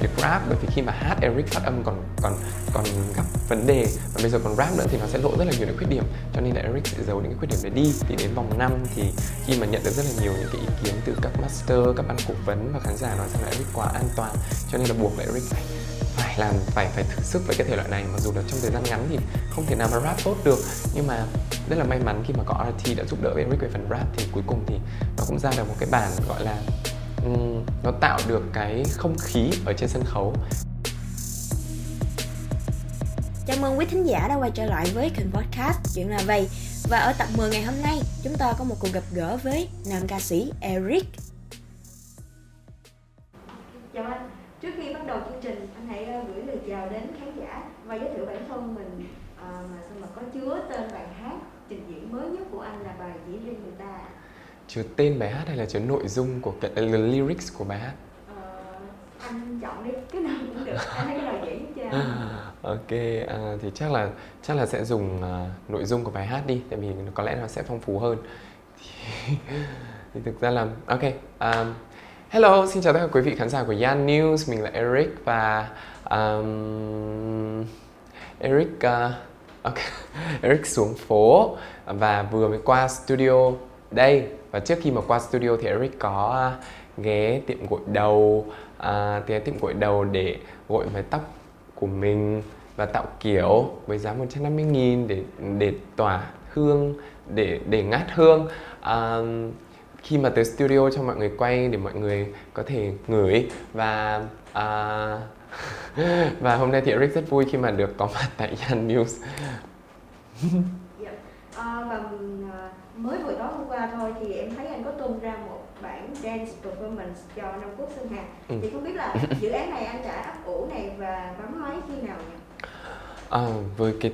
việc rap bởi vì khi mà hát Eric phát âm còn còn còn gặp vấn đề. Và bây giờ còn rap nữa thì nó sẽ lộ rất là nhiều những khuyết điểm. Cho nên là Eric sẽ giấu những cái khuyết điểm đấy đi. Thì đến vòng 5 thì khi mà nhận được rất là nhiều những cái ý kiến từ các master, các ban cố vấn và khán giả nói rằng là Eric quá an toàn. Cho nên là buộc là Eric phải phải làm, phải phải thử sức với cái thể loại này. Mặc dù là trong thời gian ngắn thì không thể nào mà rap tốt được. Nhưng mà rất là may mắn khi mà có RT đã giúp đỡ Eric về phần rap thì cuối cùng thì nó cũng ra được một cái bản gọi là um, nó tạo được cái không khí ở trên sân khấu. Chào mừng quý thính giả đã quay trở lại với kênh podcast Chuyện là vậy. Và ở tập 10 ngày hôm nay chúng ta có một cuộc gặp gỡ với nam ca sĩ Eric. Chào anh, trước khi bắt đầu chương trình anh hãy ờ, gửi lời chào đến khán giả và giới thiệu bản thân mình. À, mà sao mà có chứa tên bài hát trình diễn mới nhất của anh là bài chỉ riêng người ta chứa tên bài hát hay là chứa nội dung của cái uh, lyrics của bài hát? Ờ, anh chọn đi cái nào cũng được anh thấy cái nào dễ nhất cho. Anh ok à, thì chắc là chắc là sẽ dùng uh, nội dung của bài hát đi tại vì có lẽ nó sẽ phong phú hơn. Thì, thì thực ra là ok um, hello xin chào tất cả quý vị khán giả của Yan News mình là Eric và um, Eric uh, ok Eric xuống phố và vừa mới qua studio đây và trước khi mà qua studio thì Eric có à, ghé tiệm gội đầu à, ghé tiệm gội đầu để gội mái tóc của mình và tạo kiểu với giá 150 nghìn để để tỏa hương để để ngát hương. À, khi mà tới studio cho mọi người quay để mọi người có thể ngửi và à, và hôm nay thì Eric rất vui khi mà được có mặt tại Yan News. Yeah à, và à, mới buổi tối hôm qua thôi thì em thấy anh có tung ra một bản dance performance cho Nam Quốc Sơn Hà Ừ. thì không biết là dự án này anh đã ấp ủ này và bấm máy khi nào nhỉ? À, với cái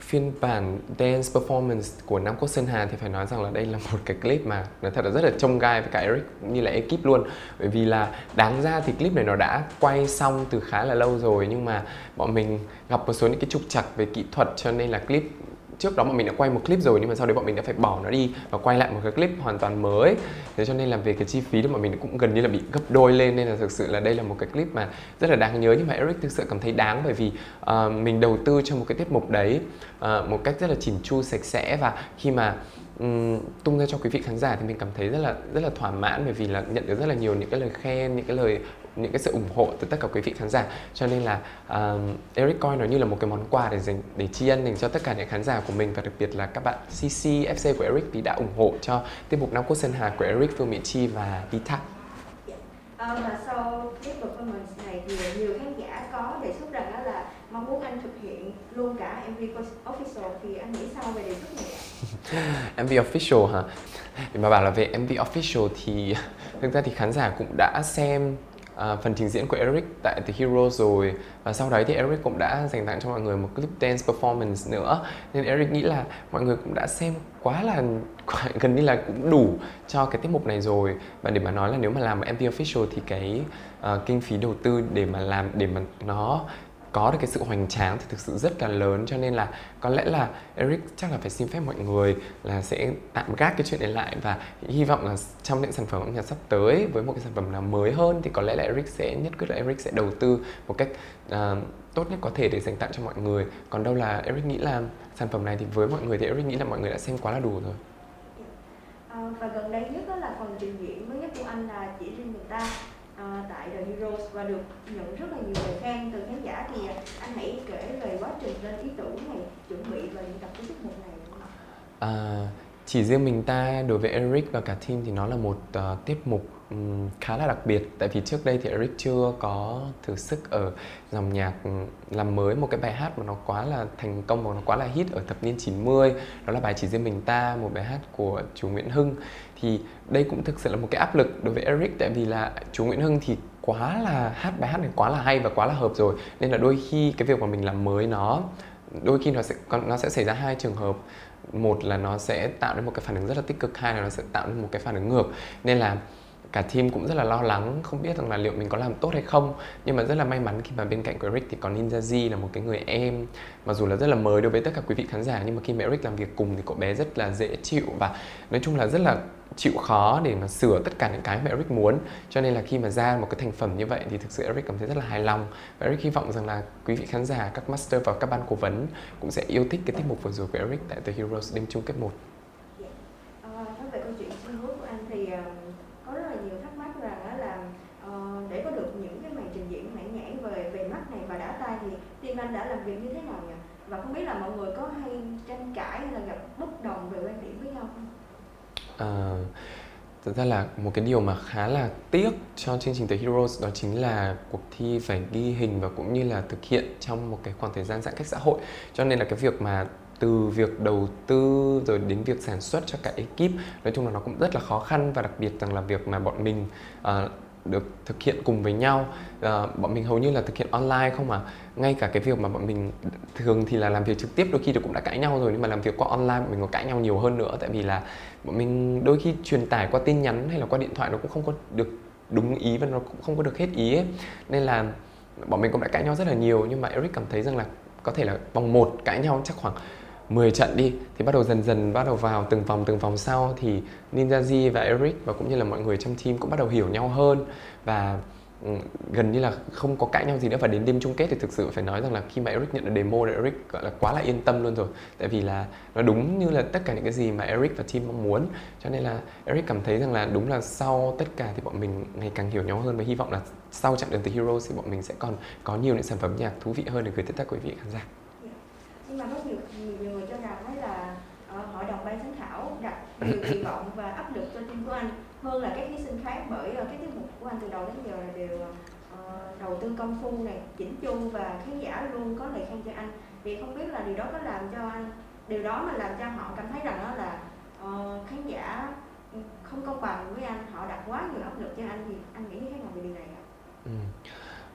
phiên bản dance performance của Nam Quốc Sơn Hà thì phải nói rằng là đây là một cái clip mà nói thật là rất là trông gai với cả Eric như là ekip luôn bởi vì là đáng ra thì clip này nó đã quay xong từ khá là lâu rồi nhưng mà bọn mình gặp một số những cái trục trặc về kỹ thuật cho nên là clip trước đó bọn mình đã quay một clip rồi nhưng mà sau đấy bọn mình đã phải bỏ nó đi và quay lại một cái clip hoàn toàn mới. Thế cho nên là về cái chi phí thì bọn mình cũng gần như là bị gấp đôi lên nên là thực sự là đây là một cái clip mà rất là đáng nhớ. Nhưng mà Eric thực sự cảm thấy đáng bởi vì uh, mình đầu tư cho một cái tiết mục đấy uh, một cách rất là chỉn chu sạch sẽ. Và khi mà um, tung ra cho quý vị khán giả thì mình cảm thấy rất là rất là thỏa mãn bởi vì là nhận được rất là nhiều những cái lời khen những cái lời những cái sự ủng hộ từ tất cả quý vị khán giả. Cho nên là um, Eric coi nó như là một cái món quà để dành để tri ân dành cho tất cả những khán giả của mình và đặc biệt là các bạn CC FC của Eric vì đã ủng hộ cho tiết mục Nam Quốc Sơn Hà của Eric Phương Mỹ Chi và Vitac dạ. À, và sau tiết mục của performance này thì nhiều khán giả có đề xuất rằng đó là mong muốn anh thực hiện luôn cả MV official thì anh nghĩ sao về đề xuất này ạ? MV official hả? Để mà bảo là về MV official thì thực ra thì khán giả cũng đã xem à, phần trình diễn của Eric tại The Hero rồi và sau đấy thì Eric cũng đã dành tặng cho mọi người một clip dance performance nữa nên Eric nghĩ là mọi người cũng đã xem quá là quá, gần như là cũng đủ cho cái tiết mục này rồi và để mà nói là nếu mà làm một MV official thì cái uh, kinh phí đầu tư để mà làm để mà nó có được cái sự hoành tráng thì thực sự rất là lớn. Cho nên là có lẽ là Eric chắc là phải xin phép mọi người là sẽ tạm gác cái chuyện này lại và hy vọng là trong những sản phẩm âm nhạc sắp tới với một cái sản phẩm nào mới hơn thì có lẽ là Eric sẽ nhất quyết là Eric sẽ đầu tư một cách uh, tốt nhất có thể để dành tặng cho mọi người. Còn đâu là Eric nghĩ là sản phẩm này thì với mọi người thì Eric nghĩ là mọi người đã xem quá là đủ rồi. À, và gần đây nhất đó là phần trình diễn mới nhất của anh là chỉ riêng người ta tại The Heroes và được nhận rất là nhiều lời khen từ khán giả. Thì à, anh hãy kể về quá trình lên ý tưởng này chuẩn bị và luyện tập cái tiết mục này? À, chỉ riêng mình ta đối với Eric và cả team thì nó là một uh, tiết mục um, khá là đặc biệt. Tại vì trước đây thì Eric chưa có thử sức ở dòng nhạc làm mới một cái bài hát mà nó quá là thành công và nó quá là hit ở thập niên 90 đó là bài chỉ riêng mình ta một bài hát của chú Nguyễn Hưng. Thì đây cũng thực sự là một cái áp lực đối với Eric tại vì là chú Nguyễn Hưng thì quá là, hát bài hát này quá là hay và quá là hợp rồi. Nên là đôi khi cái việc mà mình làm mới nó, đôi khi nó sẽ nó sẽ xảy ra hai trường hợp. Một là nó sẽ tạo nên một cái phản ứng rất là tích cực, hai là nó sẽ tạo nên một cái phản ứng ngược. Nên là cả team cũng rất là lo lắng, không biết rằng là liệu mình có làm tốt hay không. Nhưng mà rất là may mắn khi mà bên cạnh của Eric thì có Ninja Z là một cái người em, mặc dù là rất là mới đối với tất cả quý vị khán giả, nhưng mà khi mà Eric làm việc cùng thì cậu bé rất là dễ chịu và nói chung là rất là chịu khó để mà sửa tất cả những cái mà Eric muốn. Cho nên là khi mà ra một cái thành phẩm như vậy thì thực sự Eric cảm thấy rất là hài lòng. Và Eric hy vọng rằng là quý vị khán giả, các master và các ban cố vấn cũng sẽ yêu thích cái tiết mục vừa rồi của Eric tại The Heroes đêm chung kết 1 À, nói về câu chuyện xu hướng của anh thì uh, có rất là nhiều thắc mắc rằng đó là uh, để có được những cái màn trình diễn mãn nhãn về về mắt này và đá tay thì team anh đã làm việc như thế nào nhỉ? Và không biết là mọi người có hay tranh cãi hay là gặp bất đồng về quan điểm với nhau không? Ờ, thật thực ra là một cái điều mà khá là tiếc cho chương trình The Heroes đó chính là cuộc thi phải ghi hình và cũng như là thực hiện trong một cái khoảng thời gian giãn cách xã hội. Cho nên là cái việc mà từ việc đầu tư rồi đến việc sản xuất cho cả ekip nói chung là nó cũng rất là khó khăn và đặc biệt rằng là việc mà bọn mình uh, được thực hiện cùng với nhau. À, bọn mình hầu như là thực hiện online không mà. Ngay cả cái việc mà bọn mình thường thì là làm việc trực tiếp đôi khi cũng đã cãi nhau rồi nhưng mà làm việc qua online bọn mình còn cãi nhau nhiều hơn nữa. Tại vì là bọn mình đôi khi truyền tải qua tin nhắn hay là qua điện thoại nó cũng không có được đúng ý và nó cũng không có được hết ý ấy. nên là bọn mình cũng đã cãi nhau rất là nhiều nhưng mà Eric cảm thấy rằng là có thể là vòng một cãi nhau chắc khoảng 10 trận đi, thì bắt đầu dần dần bắt đầu vào từng vòng từng vòng sau thì Ninja và Eric và cũng như là mọi người trong team cũng bắt đầu hiểu nhau hơn. Và ừ, gần như là không có cãi nhau gì nữa và đến đêm chung kết thì thực sự phải nói rằng là khi mà Eric nhận được demo thì Eric, gọi là, quá là yên tâm luôn rồi. Tại vì là nó đúng như là tất cả những cái gì mà Eric và team mong muốn. Cho nên là Eric cảm thấy rằng là đúng là sau tất cả thì bọn mình ngày càng hiểu nhau hơn và hy vọng là sau chặng đường từ Heroes thì bọn mình sẽ còn có nhiều những sản phẩm nhạc thú vị hơn để gửi tới tất cả quý vị khán giả nhưng mà có nhiều nhiều, người cho rằng đấy là uh, hội đồng ban giám khảo đặt nhiều kỳ vọng và áp lực cho team của anh hơn là các thí sinh khác bởi uh, cái tiết mục của anh từ đầu đến giờ là đều uh, đầu tư công phu này chỉnh chu và khán giả luôn có lời khen cho anh thì không biết là điều đó có làm cho anh điều đó mà làm cho họ cảm thấy rằng đó là uh, khán giả không công bằng với anh họ đặt quá nhiều áp lực cho anh thì anh nghĩ như thế nào về điều này ạ? Ừ.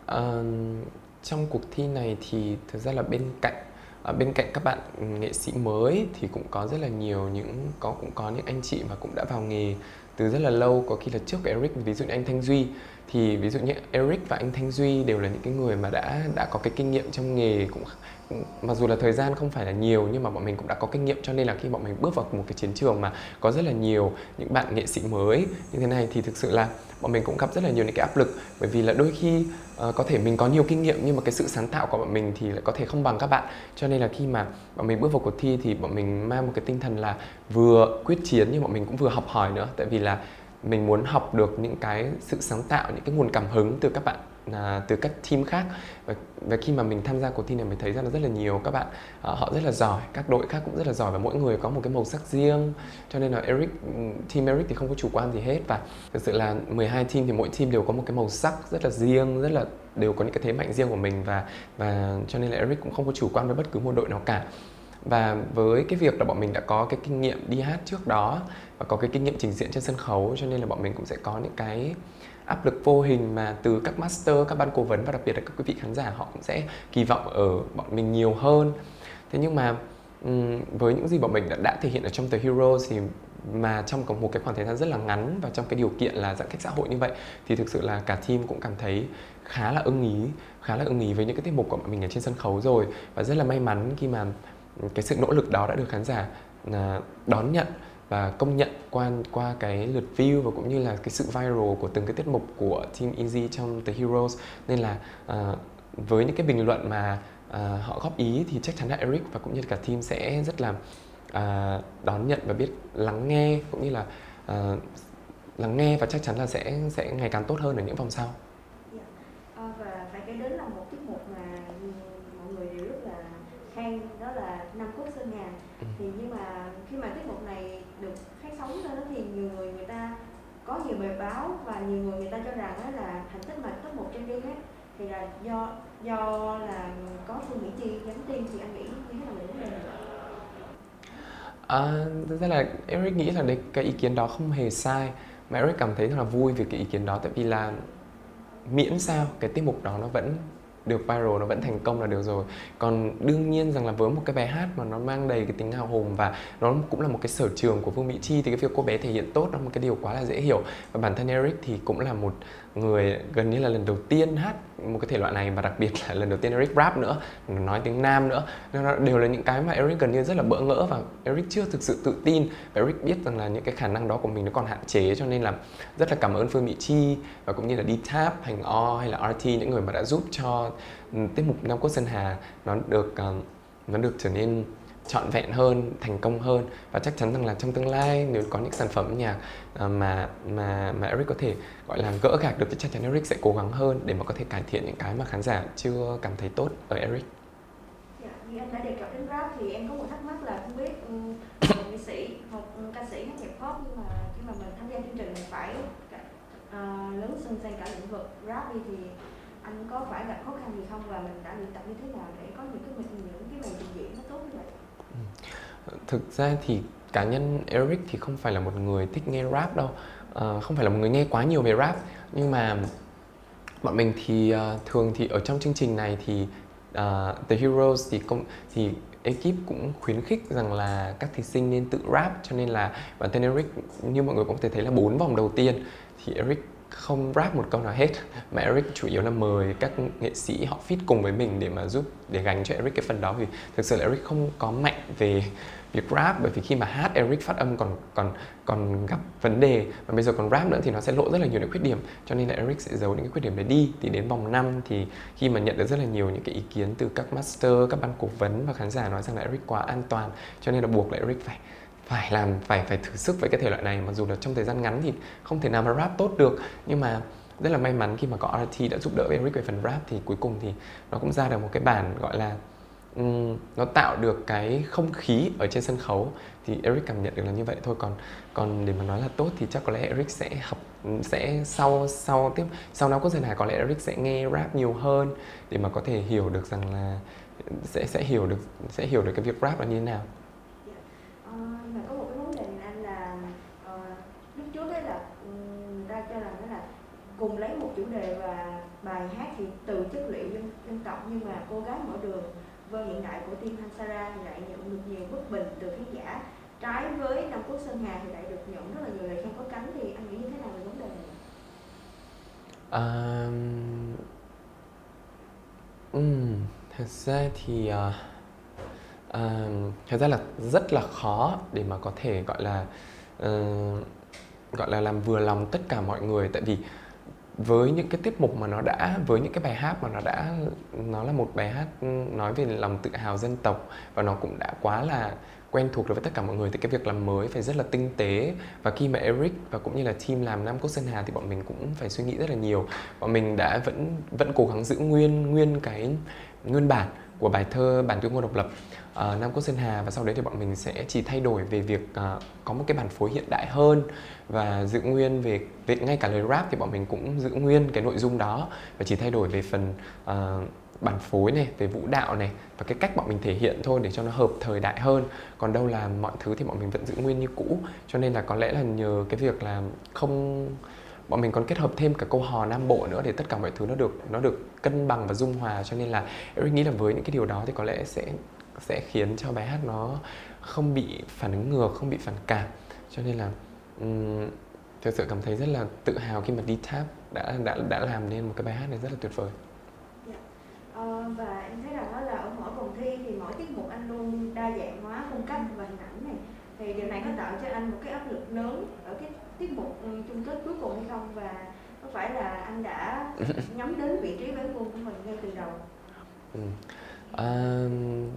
Uh, trong cuộc thi này thì thực ra là bên cạnh à, bên cạnh các bạn nghệ sĩ mới thì cũng có rất là nhiều những có cũng có những anh chị mà cũng đã vào nghề từ rất là lâu. Có khi là trước Eric ví dụ như anh Thanh Duy. Thì ví dụ như Eric và anh Thanh Duy đều là những cái người mà đã đã có cái kinh nghiệm trong nghề cũng mặc dù là thời gian không phải là nhiều nhưng mà bọn mình cũng đã có kinh nghiệm cho nên là khi bọn mình bước vào một cái chiến trường mà có rất là nhiều những bạn nghệ sĩ mới như thế này thì thực sự là bọn mình cũng gặp rất là nhiều những cái áp lực. Bởi vì là đôi khi uh, có thể mình có nhiều kinh nghiệm nhưng mà cái sự sáng tạo của bọn mình thì lại có thể không bằng các bạn. Cho nên là khi mà bọn mình bước vào cuộc thi thì bọn mình mang một cái tinh thần là vừa quyết chiến nhưng bọn mình cũng vừa học hỏi nữa. Tại vì là mình muốn học được những cái sự sáng tạo những cái nguồn cảm hứng từ các bạn à, từ các team khác. Và, và khi mà mình tham gia cuộc thi này mình thấy ra là rất là nhiều các bạn à, họ rất là giỏi các đội khác cũng rất là giỏi và mỗi người có một cái màu sắc riêng. Cho nên là Eric team Eric thì không có chủ quan gì hết. Và thực sự là 12 team thì mỗi team đều có một cái màu sắc rất là riêng rất là đều có những cái thế mạnh riêng của mình. Và và cho nên là Eric cũng không có chủ quan với bất cứ một đội nào cả. Và với cái việc là bọn mình đã có cái kinh nghiệm đi hát trước đó và có cái kinh nghiệm trình diễn trên sân khấu cho nên là bọn mình cũng sẽ có những cái áp lực vô hình mà từ các master, các ban cố vấn và đặc biệt là các quý vị khán giả họ cũng sẽ kỳ vọng ở bọn mình nhiều hơn. Thế nhưng mà với những gì bọn mình đã, đã thể hiện ở trong The Heroes thì mà trong một cái khoảng thời gian rất là ngắn và trong cái điều kiện là giãn cách xã hội như vậy thì thực sự là cả team cũng cảm thấy khá là ưng ý khá là ưng ý với những cái tiết mục của bọn mình ở trên sân khấu rồi và rất là may mắn khi mà cái sự nỗ lực đó đã được khán giả à, đón nhận và công nhận qua qua cái lượt view và cũng như là cái sự viral của từng cái tiết mục của Team Easy trong The Heroes nên là uh, với những cái bình luận mà uh, họ góp ý thì chắc chắn là Eric và cũng như cả team sẽ rất là uh, đón nhận và biết lắng nghe cũng như là uh, lắng nghe và chắc chắn là sẽ sẽ ngày càng tốt hơn ở những vòng sau. Yeah. Dạ. Uh, và phải kể đến là một tiết mục mà mọi người đều rất là khen đó là Nam Quốc Sơn Hà. Ừ. Thì nhưng mà khi mà tiết mục này được phát sóng lên đó thì nhiều người người ta có nhiều bài báo và nhiều người người ta cho rằng đó là thành tích mà top một trên hát thì là do do là có Phương Mỹ Chi nhắn tin thì anh nghĩ như thế nào về vấn đề này? À, thực ra là Eric nghĩ là đấy, cái ý kiến đó không hề sai. Mà Eric cảm thấy rất là vui về cái ý kiến đó tại vì là miễn sao cái tiết mục đó nó vẫn được viral nó vẫn thành công là điều rồi. Còn đương nhiên rằng là với một cái bài hát mà nó mang đầy cái tính hào hùng và nó cũng là một cái sở trường của Phương Mỹ Chi thì cái việc cô bé thể hiện tốt là một cái điều quá là dễ hiểu. Và bản thân Eric thì cũng là một người gần như là lần đầu tiên hát một cái thể loại này và đặc biệt là lần đầu tiên Eric rap nữa nói tiếng Nam nữa. Nó đều là những cái mà Eric gần như rất là bỡ ngỡ và Eric chưa thực sự tự tin. Và Eric biết rằng là những cái khả năng đó của mình nó còn hạn chế cho nên là rất là cảm ơn Phương Mỹ Chi và cũng như là D-Tap, hành o hay là RT những người mà đã giúp cho ừ, tiết mục Nam Quốc Sơn Hà nó được ờ, nó được trở nên trọn vẹn hơn thành công hơn. Và chắc chắn rằng là trong tương lai nếu có những sản phẩm âm nhạc ờ, mà mà mà Eric có thể gọi là gỡ gạc được thì chắc chắn Eric sẽ cố gắng hơn để mà có thể cải thiện những cái mà khán giả chưa cảm thấy tốt ở Eric. Dạ, như anh đã đề cập đến rap thì em có một thắc mắc là không biết um, một nghệ sĩ một ca sĩ hát nhạc pop nhưng mà khi mà mình tham gia chương trình mình phải uh, lớn sân sang cả lĩnh vực rap đi thì anh có phải gặp khó khăn gì không? Và mình đã luyện tập như thế nào để có những cái những cái màn trình diễn nó tốt như vậy? Thực ra thì cá nhân Eric thì không phải là một người thích nghe rap đâu. À, không phải là một người nghe quá nhiều về rap. Nhưng mà bọn mình thì uh, thường thì ở trong chương trình này thì uh, The Heroes thì công thì ekip cũng khuyến khích rằng là các thí sinh nên tự rap. Cho nên là bản thân Eric như mọi người cũng có thể thấy là bốn vòng đầu tiên thì Eric không rap một câu nào hết. Mà Eric chủ yếu là mời các nghệ sĩ họ fit cùng với mình để mà giúp, để gánh cho Eric cái phần đó. Vì thực sự là Eric không có mạnh về việc rap, bởi vì khi mà hát Eric phát âm còn còn còn gặp vấn đề. Và bây giờ còn rap nữa thì nó sẽ lộ rất là nhiều những khuyết điểm. Cho nên là Eric sẽ giấu những cái khuyết điểm đấy đi. Thì đến vòng 5 thì khi mà nhận được rất là nhiều những cái ý kiến từ các master, các ban cố vấn và khán giả nói rằng là Eric quá an toàn. Cho nên là buộc lại Eric phải phải làm phải phải thử sức với cái thể loại này. Mặc dù là trong thời gian ngắn thì không thể nào mà rap tốt được nhưng mà rất là may mắn khi mà có RT đã giúp đỡ Eric về phần rap thì cuối cùng thì nó cũng ra được một cái bản gọi là um, nó tạo được cái không khí ở trên sân khấu. Thì Eric cảm nhận được là như vậy thôi. Còn còn để mà nói là tốt thì chắc có lẽ Eric sẽ học sẽ sau sau tiếp sau nó có dần này có lẽ Eric sẽ nghe rap nhiều hơn để mà có thể hiểu được rằng là sẽ sẽ hiểu được sẽ hiểu được cái việc rap là như thế nào. Cùng lấy một chủ đề và bài hát thì từ chất liệu dân, dân tộc nhưng mà cô gái mở đường. Vơ hiện đại của team Hansara thì lại nhận được nhiều bất bình từ khán giả. Trái với Nam Quốc Sơn Hà thì lại được nhận rất là nhiều lời khen có cánh. Thì anh nghĩ như thế nào về vấn đề này? À, um, thật ra thì uh, uh, thật ra là rất là khó để mà có thể gọi là uh, gọi là làm vừa lòng tất cả mọi người. Tại vì với những cái tiết mục mà nó đã, với những cái bài hát mà nó đã, nó là một bài hát ừ, nói về lòng tự hào dân tộc và nó cũng đã quá là quen thuộc đối với tất cả mọi người thì cái việc làm mới phải rất là tinh tế. Và khi mà Eric và cũng như là team làm Nam Quốc Sơn Hà thì bọn mình cũng phải suy nghĩ rất là nhiều. Bọn mình đã vẫn vẫn cố gắng giữ nguyên nguyên cái, nguyên bản của bài thơ bản tuyên ngôn độc lập uh, Nam Quốc Sơn Hà. Và sau đấy thì bọn mình sẽ chỉ thay đổi về việc uh, có một cái bản phối hiện đại hơn và giữ nguyên về, về ngay cả lời rap thì bọn mình cũng giữ nguyên cái nội dung đó và chỉ thay đổi về phần uh, bản phối này về vũ đạo này và cái cách bọn mình thể hiện thôi để cho nó hợp thời đại hơn. Còn đâu là mọi thứ thì bọn mình vẫn giữ nguyên như cũ. Cho nên là có lẽ là nhờ cái việc là không bọn mình còn kết hợp thêm cả câu hò nam bộ nữa để tất cả mọi thứ nó được nó được cân bằng và dung hòa. Cho nên là Eric nghĩ là với những cái điều đó thì có lẽ sẽ sẽ khiến cho bài hát nó không bị phản ứng ngược không bị phản cảm. Cho nên là um, thực sự cảm thấy rất là tự hào khi mà đi tap đã đã đã làm nên một cái bài hát này rất là tuyệt vời. Yeah. Và em thấy rằng đó là ở mỗi vòng thi thì mỗi tiết mục anh luôn đa dạng hóa phong cách và hình ảnh này. Thì điều này có tạo cho anh một cái áp lực lớn cái mục ừ, chung kết cuối cùng hay không và có phải là anh đã nhắm đến vị trí bán quân của mình ngay từ đầu ừ. À,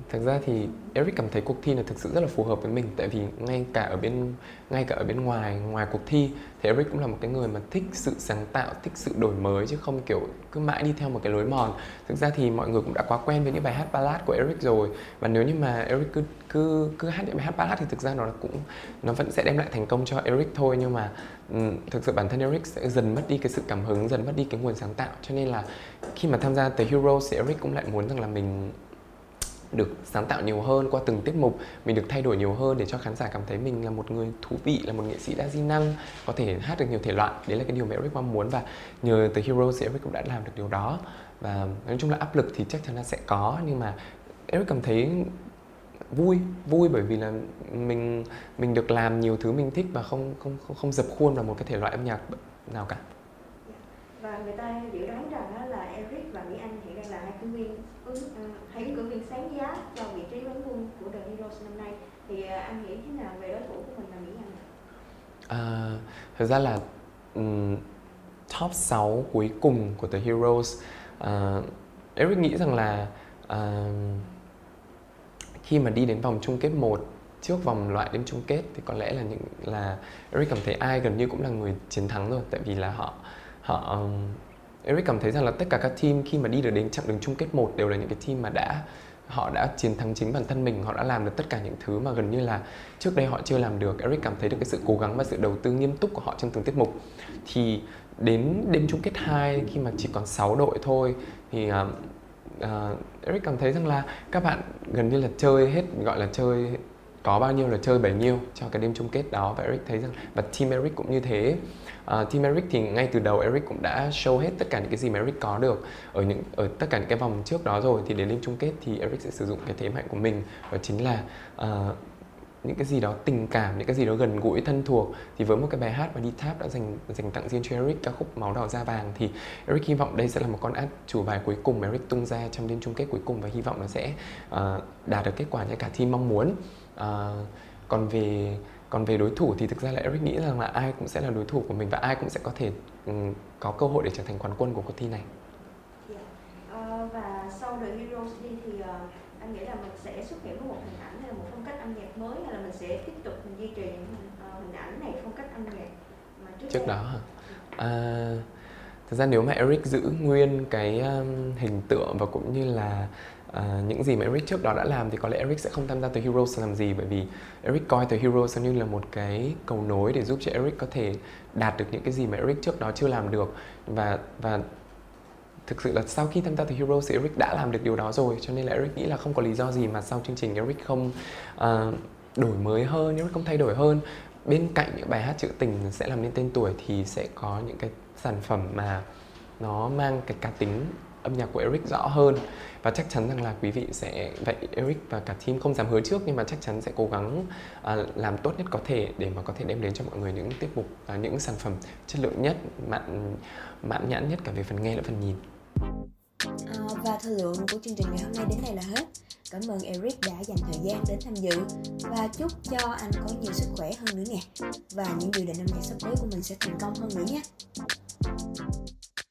thực ra thì Eric cảm thấy cuộc thi là thực sự rất là phù hợp với mình tại vì ngay cả ở bên ngay cả ở bên ngoài ngoài cuộc thi thì Eric cũng là một cái người mà thích sự sáng tạo thích sự đổi mới chứ không kiểu cứ mãi đi theo một cái lối mòn. Thực ra thì mọi người cũng đã quá quen với những bài hát ballad của Eric rồi. Và nếu như mà Eric cứ cứ cứ hát những bài hát ballad thì thực ra nó cũng nó vẫn sẽ đem lại thành công cho Eric thôi. Nhưng mà um, thực sự bản thân Eric sẽ dần mất đi cái sự cảm hứng dần mất đi cái nguồn sáng tạo. Cho nên là khi mà tham gia The Heroes thì Eric cũng lại muốn rằng là mình được sáng tạo nhiều hơn qua từng tiết mục mình được thay đổi nhiều hơn để cho khán giả cảm thấy mình là một người thú vị là một nghệ sĩ đa di năng có thể hát được nhiều thể loại. Đấy là cái điều mà Eric mong muốn và nhờ từ Heroes thì Eric cũng đã làm được điều đó. Và nói chung là áp lực thì chắc chắn là sẽ có nhưng mà Eric cảm thấy vui vui bởi vì là mình mình được làm nhiều thứ mình thích và không không không, không dập khuôn vào một cái thể loại âm nhạc nào cả. Và người ta dự đoán rằng là Eric và Mỹ Anh hiện đang là hai ứng cử viên sáng giá cho vị trí quán quân của The Heroes năm nay thì à, anh nghĩ thế nào về đối thủ của mình là Mỹ Anh? À, thật ra là um, top 6 cuối cùng của The Heroes uh, Eric nghĩ rằng là uh, khi mà đi đến vòng chung kết 1 trước vòng loại đêm chung kết thì có lẽ là những là Eric cảm thấy ai gần như cũng là người chiến thắng rồi tại vì là họ họ um, Eric cảm thấy rằng là tất cả các team khi mà đi được đến chặng đường chung kết một đều là những cái team mà đã họ đã chiến thắng chính bản thân mình họ đã làm được tất cả những thứ mà gần như là trước đây họ chưa làm được. Eric cảm thấy được cái sự cố gắng và sự đầu tư nghiêm túc của họ trong từng tiết mục. Thì đến đêm chung kết 2 khi mà chỉ còn 6 đội thôi thì uh, uh, Eric cảm thấy rằng là các bạn gần như là chơi hết gọi là chơi có bao nhiêu là chơi bấy nhiêu cho cái đêm chung kết đó. Và Eric thấy rằng và team Eric cũng như thế uh, team Eric thì ngay từ đầu Eric cũng đã show hết tất cả những cái gì mà Eric có được. Ở những ở tất cả những cái vòng trước đó rồi thì đến đêm chung kết thì Eric sẽ sử dụng cái thế mạnh của mình. Và chính là uh, những cái gì đó tình cảm những cái gì đó gần gũi thân thuộc. Thì với một cái bài hát mà đi tháp đã dành dành tặng riêng cho Eric ca khúc máu đỏ da vàng thì Eric hy vọng đây sẽ là một con át chủ bài cuối cùng mà Eric tung ra trong đêm chung kết cuối cùng và hy vọng nó sẽ uh, đạt được kết quả như cả team mong muốn. Uh, còn về còn về đối thủ thì thực ra là Eric nghĩ rằng là ai cũng sẽ là đối thủ của mình và ai cũng sẽ có thể um, có cơ hội để trở thành quán quân của cuộc thi này. Yeah. Uh, và sau The Heroes đi thì uh, anh nghĩ là mình sẽ xuất hiện với một hình ảnh hay là một phong cách âm nhạc mới hay là mình sẽ tiếp tục mình duy trì những uh, hình ảnh này phong cách âm nhạc mà trước, trước đó hả? À, thực ra nếu mà Eric giữ nguyên cái um, hình tượng và cũng như là à, những gì mà Eric trước đó đã làm thì có lẽ Eric sẽ không tham gia The Heroes làm gì. Bởi vì Eric coi The Heroes như là một cái cầu nối để giúp cho Eric có thể đạt được những cái gì mà Eric trước đó chưa làm được. Và và thực sự là sau khi tham gia The Heroes thì Eric đã làm được điều đó rồi. Cho nên là Eric nghĩ là không có lý do gì mà sau chương trình Eric không uh, đổi mới hơn Eric không thay đổi hơn. Bên cạnh những bài hát trữ tình sẽ làm nên tên tuổi thì sẽ có những cái sản phẩm mà nó mang cái cá tính âm nhạc của Eric rõ hơn. Và chắc chắn rằng là quý vị sẽ vậy Eric và cả team không dám hứa trước nhưng mà chắc chắn sẽ cố gắng à, làm tốt nhất có thể để mà có thể đem đến cho mọi người những tiết mục à, những sản phẩm chất lượng nhất mạn mạn nhãn nhất cả về phần nghe lẫn phần nhìn. À, và thời lượng của chương trình ngày hôm nay đến đây là hết. Cảm ơn Eric đã dành thời gian đến tham dự. Và chúc cho anh có nhiều sức khỏe hơn nữa nè. Và những dự định âm nhạc sắp tới của mình sẽ thành công hơn nữa nhé. あっ!